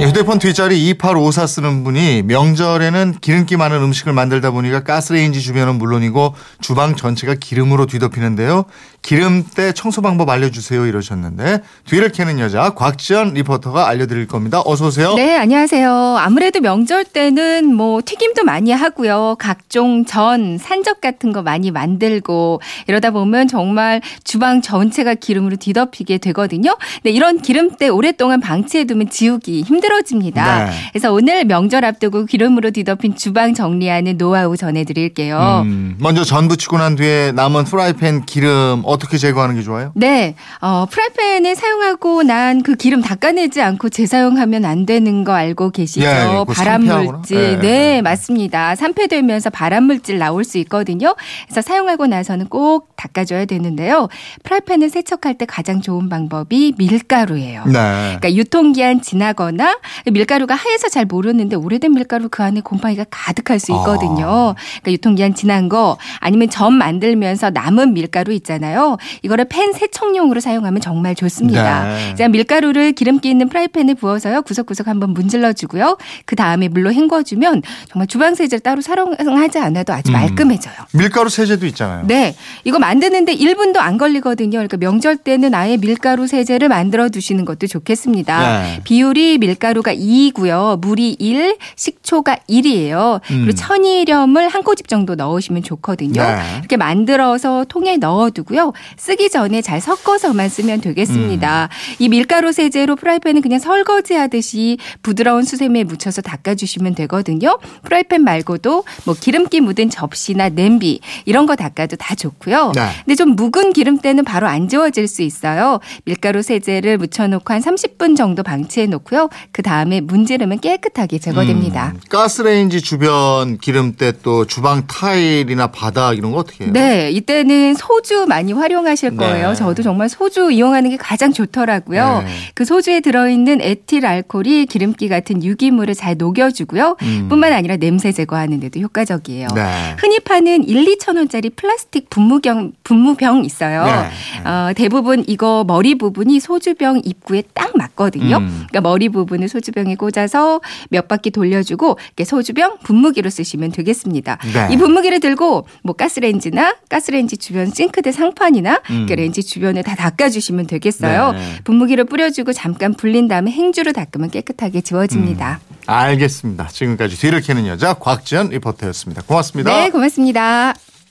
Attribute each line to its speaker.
Speaker 1: 예, 휴대폰 뒷자리 2854 쓰는 분이 명절에는 기름기 많은 음식을 만들다 보니까 가스레인지 주변은 물론이고 주방 전체가 기름으로 뒤덮이는데요. 기름때 청소 방법 알려주세요 이러셨는데 뒤를 캐는 여자 곽지연 리포터가 알려드릴 겁니다. 어서 오세요.
Speaker 2: 네, 안녕하세요. 아무래도 명절 때는 뭐 튀김도 많이 하고요. 각종 전, 산적 같은 거 많이 만들고 이러다 보면 정말 주방 전체가 기름으로 뒤덮이게 되거든요. 네, 이런 기름때 오랫동안 방치해두면 지우기 힘들 어집니다.
Speaker 1: 네.
Speaker 2: 그래서 오늘 명절 앞두고 기름으로 뒤덮인 주방 정리하는 노하우 전해드릴게요.
Speaker 1: 음, 먼저 전 부치고 난 뒤에 남은 프라이팬 기름 어떻게 제거하는 게 좋아요?
Speaker 2: 네, 어, 프라이팬에 사용하고 난 그 기름 닦아내지 않고 재사용하면 안 되는 거 알고 계시죠?
Speaker 1: 예, 그거
Speaker 2: 발암물질.
Speaker 1: 산패하구나. 예.
Speaker 2: 네, 맞습니다. 산패되면서 발암물질 나올 수 있거든요. 그래서 사용하고 나서는 꼭 닦아줘야 되는데요. 프라이팬을 세척할 때 가장 좋은 방법이 밀가루예요.
Speaker 1: 네.
Speaker 2: 그러니까 유통기한 지나거나 밀가루가 하얘서 잘 모르는데 오래된 밀가루 그 안에 곰팡이가 가득할 수 있거든요. 그러니까 유통기한 지난 거 아니면 전 만들면서 남은 밀가루 있잖아요. 이거를 팬 세척용으로 사용하면 정말 좋습니다.
Speaker 1: 네.
Speaker 2: 자, 밀가루를 기름기 있는 프라이팬에 부어서요. 구석구석 한번 문질러 주고요. 그 다음에 물로 헹궈 주면 정말 주방 세제를 따로 사용하지 않아도 아주
Speaker 1: 음.
Speaker 2: 말끔해져요.
Speaker 1: 밀가루 세제도 있잖아요.
Speaker 2: 네. 이거 만드는데 1분도 안 걸리거든요. 그러니까 명절 때는 아예 밀가루 세제를 만들어 두시는 것도 좋겠습니다.
Speaker 1: 네.
Speaker 2: 비율이 밀가루 가 2이고요. 물이 1, 식초가 1이에요.
Speaker 1: 음.
Speaker 2: 그리고 천일염을 한 꼬집 정도 넣으시면 좋거든요.
Speaker 1: 네.
Speaker 2: 이렇게 만들어서 통에 넣어두고요. 쓰기 전에 잘 섞어서만 쓰면 되겠습니다.
Speaker 1: 음.
Speaker 2: 이 밀가루 세제로 프라이팬은 그냥 설거지 하듯이 부드러운 수세미에 묻혀서 닦아주시면 되거든요. 프라이팬 말고도 뭐 기름기 묻은 접시나 냄비 이런 거 닦아도 다 좋고요.
Speaker 1: 네.
Speaker 2: 근데 좀 묵은 기름때는 바로 안 지워질 수 있어요. 밀가루 세제를 묻혀놓고 한 30분 정도 방치해 놓고요. 그 다음에 문지르면 깨끗하게 제거됩니다.
Speaker 1: 음, 가스레인지 주변 기름때 또 주방 타일이나 바닥 이런 거 어떻게 해요?
Speaker 2: 네, 이때는 소주 많이 활용하실 거예요.
Speaker 1: 네.
Speaker 2: 저도 정말 소주 이용하는 게 가장 좋더라고요.
Speaker 1: 네.
Speaker 2: 그 소주에 들어있는 에틸 알코올이 기름기 같은 유기물을 잘 녹여주고요.
Speaker 1: 음.
Speaker 2: 뿐만 아니라 냄새 제거하는 데도 효과적이에요.
Speaker 1: 네.
Speaker 2: 흔히 파는 1, 2천 원짜리 플라스틱 분무경, 분무병 있어요.
Speaker 1: 네.
Speaker 2: 어, 대부분 이거 머리 부분이 소주병 입구에 딱 맞거든요.
Speaker 1: 음.
Speaker 2: 그러니까 머리 부분을 소주병에 꽂아서 몇 바퀴 돌려주고 소주병 분무기로 쓰시면 되겠습니다.
Speaker 1: 네.
Speaker 2: 이 분무기를 들고 뭐 가스레인지나 가스레인지 주변 싱크대 상판이나
Speaker 1: 음.
Speaker 2: 이렇게 렌지 주변을 다 닦아주시면 되겠어요.
Speaker 1: 네.
Speaker 2: 분무기를 뿌려주고 잠깐 불린 다음에 행주로 닦으면 깨끗하게 지워집니다.
Speaker 1: 알겠습니다. 지금까지 뒤를 캐는 여자 곽지연 리포터였습니다. 고맙습니다.
Speaker 2: 네, 고맙습니다.